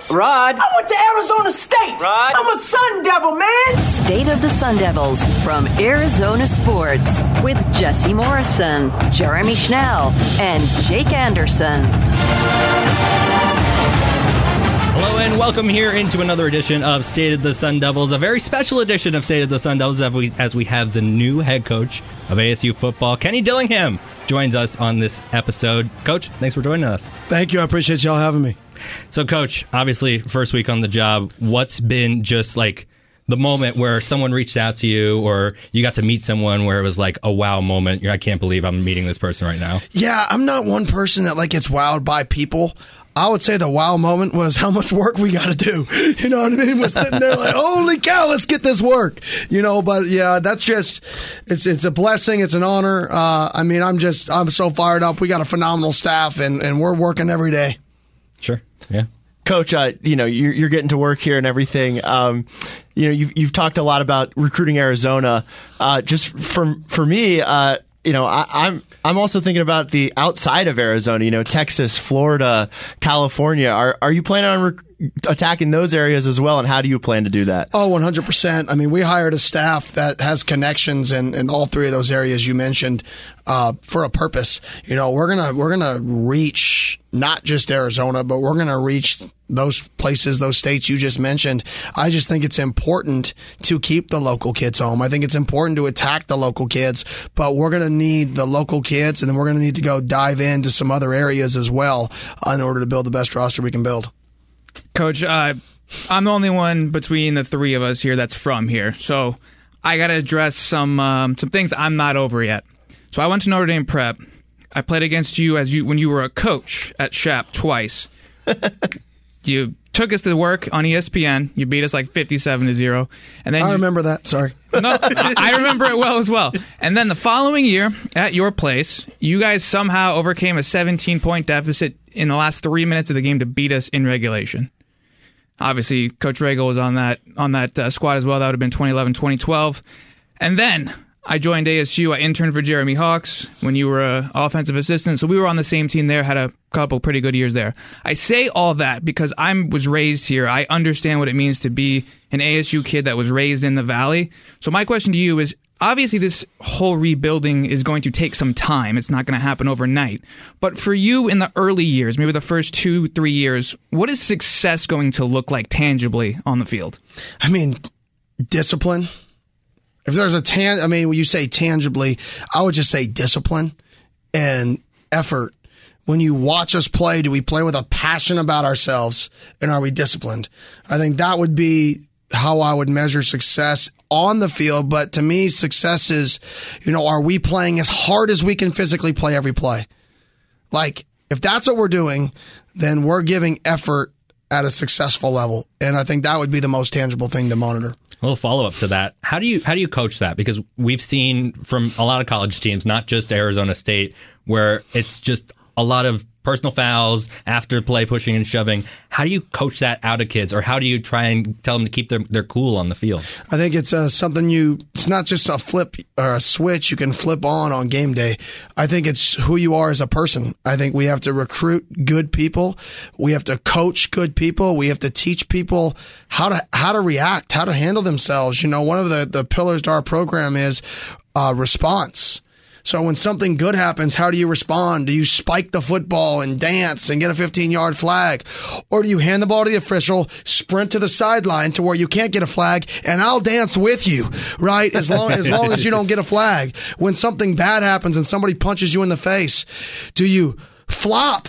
Sports. Rod. I went to Arizona State. Rod. I'm a Sun Devil, man. State of the Sun Devils from Arizona Sports with Jesse Morrison, Jeremy Schnell, and Jake Anderson. Hello and welcome here into another edition of State of the Sun Devils, a very special edition of State of the Sun Devils as we, as we have the new head coach of ASU football, Kenny Dillingham, joins us on this episode. Coach, thanks for joining us. Thank you. I appreciate y'all having me. So, Coach, obviously, first week on the job, what's been just like the moment where someone reached out to you or you got to meet someone where it was like a wow moment? I can't believe I'm meeting this person right now. Yeah, I'm not one person that like gets wowed by people. I would say the wow moment was how much work we got to do. You know what I mean? We're sitting there like, holy cow, let's get this work. You know, but yeah, that's just it's it's a blessing. It's an honor. Uh, I mean, I'm just I'm so fired up. We got a phenomenal staff, and and we're working every day. Sure. Yeah. Coach, uh, you know you're, you're, getting to work here and everything. Um, you know you've you've talked a lot about recruiting Arizona. Uh, just for for me, uh, you know I, I'm I'm also thinking about the outside of Arizona. You know Texas, Florida, California. Are are you planning on attacking those areas as well? And how do you plan to do that? Oh, 100 percent. I mean, we hired a staff that has connections in, in all three of those areas you mentioned uh, for a purpose. You know, we're gonna we're gonna reach not just Arizona, but we're gonna reach those places, those states you just mentioned. I just think it's important to keep the local kids home. I think it's important to attack the local kids, but we're going to need the local kids and then we're going to need to go dive into some other areas as well in order to build the best roster we can build. Coach, uh, I'm the only one between the three of us here that's from here. So I got to address some um, some things I'm not over yet. So I went to Notre Dame Prep. I played against you as you when you were a coach at Chap twice. you took us to work on ESPN. You beat us like 57 to 0. And then I you, remember that. Sorry. no, I I remember it well as well. And then the following year at your place, you guys somehow overcame a 17 point deficit in the last 3 minutes of the game to beat us in regulation. Obviously, Coach Ragle was on that on that uh, squad as well. That would have been 2011, 2012. And then I joined ASU. I interned for Jeremy Hawks when you were a offensive assistant. So we were on the same team there. Had a couple pretty good years there. I say all that because I was raised here. I understand what it means to be an ASU kid that was raised in the Valley. So my question to you is. Obviously, this whole rebuilding is going to take some time. It's not going to happen overnight. But for you in the early years, maybe the first two, three years, what is success going to look like tangibly on the field? I mean, discipline. If there's a tan, I mean, when you say tangibly, I would just say discipline and effort. When you watch us play, do we play with a passion about ourselves and are we disciplined? I think that would be how I would measure success on the field. But to me, success is, you know, are we playing as hard as we can physically play every play? Like, if that's what we're doing, then we're giving effort at a successful level. And I think that would be the most tangible thing to monitor. A little follow up to that. How do you how do you coach that? Because we've seen from a lot of college teams, not just Arizona State, where it's just a lot of personal fouls after play, pushing and shoving. How do you coach that out of kids, or how do you try and tell them to keep their their cool on the field? I think it's uh, something you. It's not just a flip or a switch you can flip on on game day. I think it's who you are as a person. I think we have to recruit good people. We have to coach good people. We have to teach people how to how to react, how to handle themselves. You know, one of the the pillars to our program is uh, response. So when something good happens, how do you respond? Do you spike the football and dance and get a 15 yard flag? Or do you hand the ball to the official, sprint to the sideline to where you can't get a flag and I'll dance with you, right? As long, as long as you don't get a flag. When something bad happens and somebody punches you in the face, do you flop?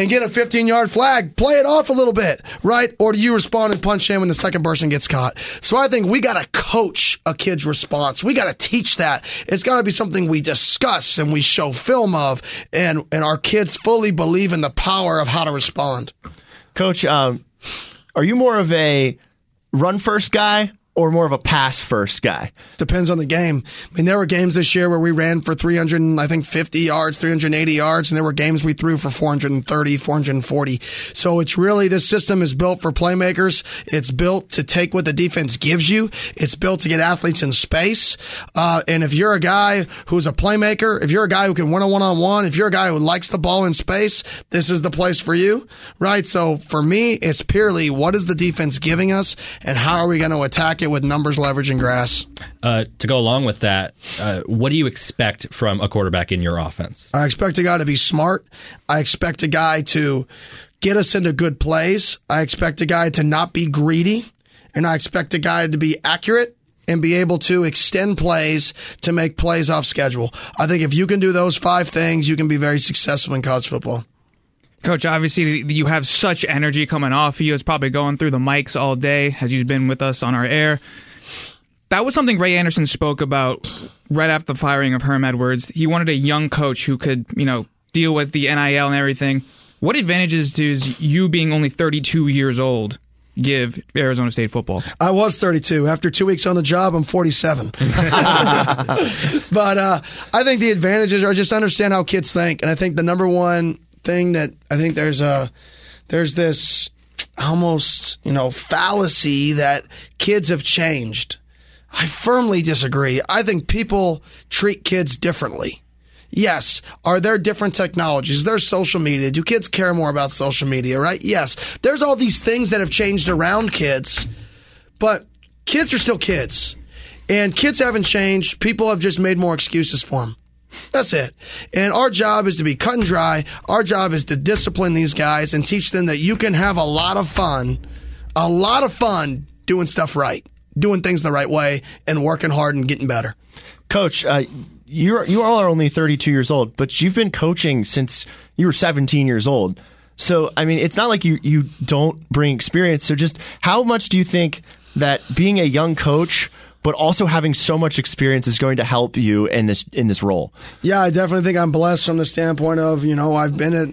And get a 15 yard flag, play it off a little bit, right? Or do you respond and punch him when the second person gets caught? So I think we got to coach a kid's response. We got to teach that. It's got to be something we discuss and we show film of, and, and our kids fully believe in the power of how to respond. Coach, um, are you more of a run first guy or more of a pass first guy? Depends on the game. I mean, there were games this year where we ran for 300, I think 50 yards, 380 yards, and there were games we threw for 430, 440. So it's really, this system is built for playmakers. It's built to take what the defense gives you. It's built to get athletes in space. Uh, and if you're a guy who's a playmaker, if you're a guy who can win a one on one, if you're a guy who likes the ball in space, this is the place for you, right? So for me, it's purely what is the defense giving us and how are we going to attack it with numbers, leverage, and grass? Uh, to go along with that, uh, what do you expect from a quarterback in your offense? I expect a guy to be smart. I expect a guy to get us into good plays. I expect a guy to not be greedy. And I expect a guy to be accurate and be able to extend plays to make plays off schedule. I think if you can do those five things, you can be very successful in college football. Coach, obviously you have such energy coming off you. It's probably going through the mics all day as you've been with us on our air. That was something Ray Anderson spoke about right after the firing of Herm Edwards. He wanted a young coach who could, you know, deal with the NIL and everything. What advantages does you being only 32 years old give Arizona State football? I was 32. After two weeks on the job, I'm 47. but uh, I think the advantages are just understand how kids think, and I think the number one thing that I think there's a there's this almost you know fallacy that kids have changed. I firmly disagree. I think people treat kids differently. Yes. Are there different technologies? There's social media. Do kids care more about social media, right? Yes. There's all these things that have changed around kids, but kids are still kids. And kids haven't changed. People have just made more excuses for them. That's it. And our job is to be cut and dry. Our job is to discipline these guys and teach them that you can have a lot of fun, a lot of fun doing stuff right, doing things the right way, and working hard and getting better. Coach, uh, you you all are only 32 years old, but you've been coaching since you were 17 years old. So, I mean, it's not like you, you don't bring experience. So, just how much do you think that being a young coach, but also having so much experience, is going to help you in this in this role? Yeah, I definitely think I'm blessed from the standpoint of you know I've been at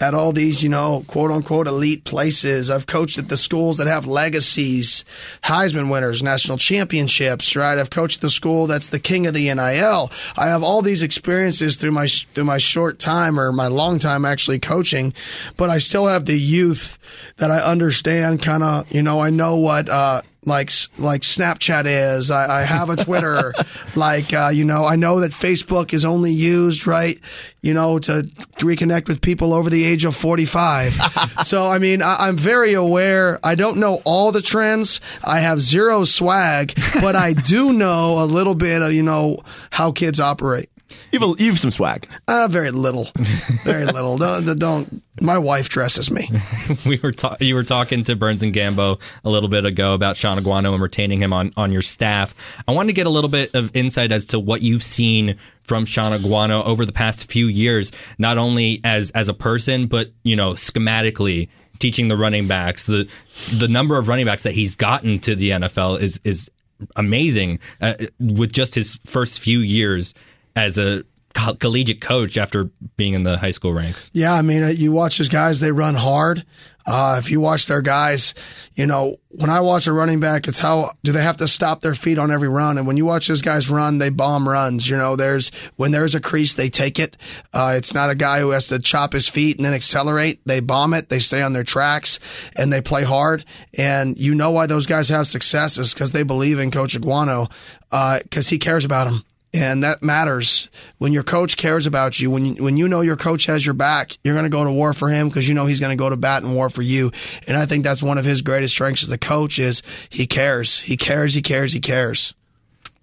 at all these, you know, quote unquote elite places. I've coached at the schools that have legacies, Heisman winners, national championships, right? I've coached the school that's the king of the NIL. I have all these experiences through my, through my short time or my long time actually coaching, but I still have the youth that I understand kind of, you know, I know what, uh, like like Snapchat is. I, I have a Twitter. like uh, you know, I know that Facebook is only used right, you know, to, to reconnect with people over the age of forty five. so I mean, I, I'm very aware. I don't know all the trends. I have zero swag, but I do know a little bit of you know how kids operate. You've, a, you've some swag. Uh, very little, very little. don't, don't. My wife dresses me. we were ta- you were talking to Burns and Gambo a little bit ago about Shaun Aguano and retaining him on, on your staff. I wanted to get a little bit of insight as to what you've seen from Shaun Aguano over the past few years, not only as as a person, but you know, schematically teaching the running backs. The the number of running backs that he's gotten to the NFL is is amazing uh, with just his first few years as a collegiate coach after being in the high school ranks. Yeah, I mean, uh, you watch those guys; they run hard. Uh, if you watch their guys, you know, when I watch a running back, it's how do they have to stop their feet on every run? And when you watch those guys run, they bomb runs. You know, there's when there's a crease, they take it. Uh, it's not a guy who has to chop his feet and then accelerate. They bomb it. They stay on their tracks and they play hard. And you know why those guys have success is because they believe in Coach Aguano because uh, he cares about them and that matters. When your coach cares about you when you, when you know your coach has your back you're going to go to war for him because you know he's going to go to bat and war for you. And i think that's one of his greatest strengths as a coach is he cares. He cares he cares he cares.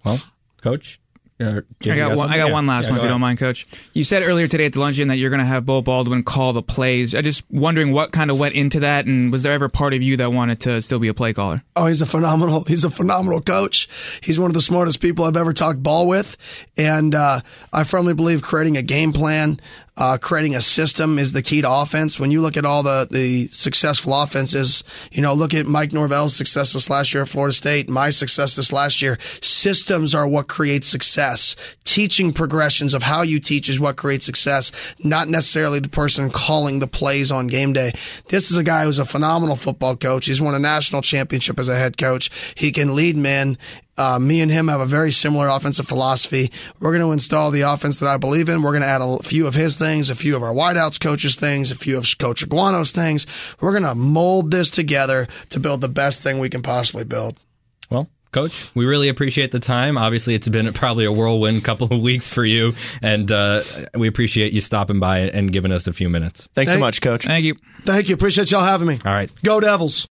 Well coach uh, I got one. I got yeah. one last yeah, one, if you don't mind, Coach. You said earlier today at the luncheon that you're going to have Beau Baldwin call the plays. I just wondering what kind of went into that, and was there ever part of you that wanted to still be a play caller? Oh, he's a phenomenal. He's a phenomenal coach. He's one of the smartest people I've ever talked ball with, and uh, I firmly believe creating a game plan Uh, creating a system is the key to offense. When you look at all the, the successful offenses, you know, look at Mike Norvell's success this last year at Florida State, my success this last year. Systems are what creates success. Teaching progressions of how you teach is what creates success, not necessarily the person calling the plays on game day. This is a guy who's a phenomenal football coach. He's won a national championship as a head coach. He can lead men. Uh, me and him have a very similar offensive philosophy. We're going to install the offense that I believe in. We're going to add a few of his things, a few of our wideouts coaches things, a few of Coach Aguano's things. We're going to mold this together to build the best thing we can possibly build. Well, Coach, we really appreciate the time. Obviously, it's been probably a whirlwind couple of weeks for you, and uh, we appreciate you stopping by and giving us a few minutes. Thanks so much, Coach. Thank you. Thank you. Appreciate y'all having me. All right. Go Devils.